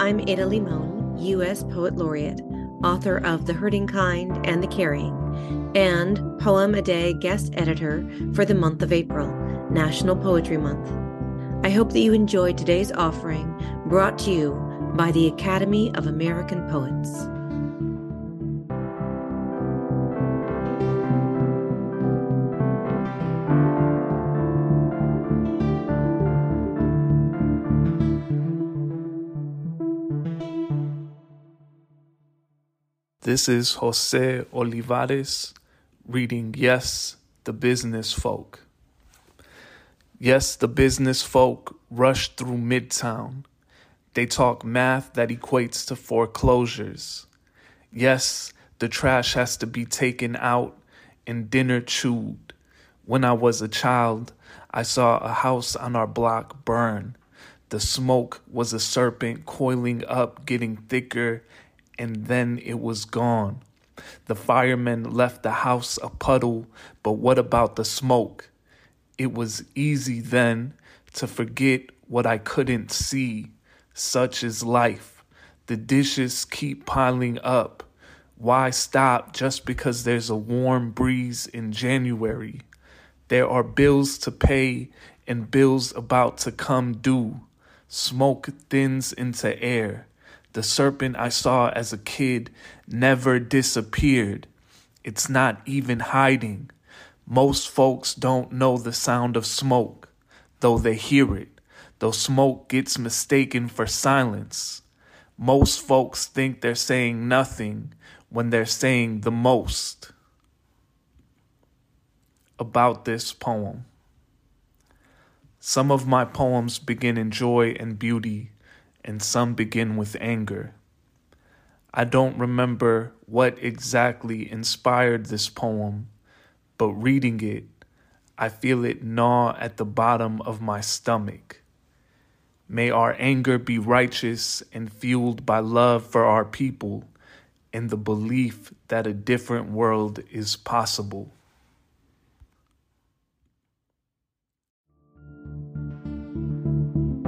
I'm Ada Limon, U.S. Poet Laureate, author of The Hurting Kind and The Carrying, and Poem a Day guest editor for the month of April, National Poetry Month. I hope that you enjoyed today's offering brought to you by the Academy of American Poets. This is Jose Olivarez reading Yes, the Business Folk. Yes, the business folk rush through Midtown. They talk math that equates to foreclosures. Yes, the trash has to be taken out and dinner chewed. When I was a child, I saw a house on our block burn. The smoke was a serpent coiling up, getting thicker and then it was gone. The firemen left the house a puddle, but what about the smoke? It was easy then to forget what I couldn't see. Such is life. The dishes keep piling up. Why stop just because there's a warm breeze in January? There are bills to pay and bills about to come due. Smoke thins into air. The serpent I saw as a kid never disappeared. It's not even hiding. Most folks don't know the sound of smoke, though they hear it, though smoke gets mistaken for silence. Most folks think they're saying nothing when they're saying the most. About this poem. Some of my poems begin in joy and beauty and some begin with anger. I don't remember what exactly inspired this poem, but reading it, I feel it gnaw at the bottom of my stomach. May our anger be righteous and fueled by love for our people and the belief that a different world is possible.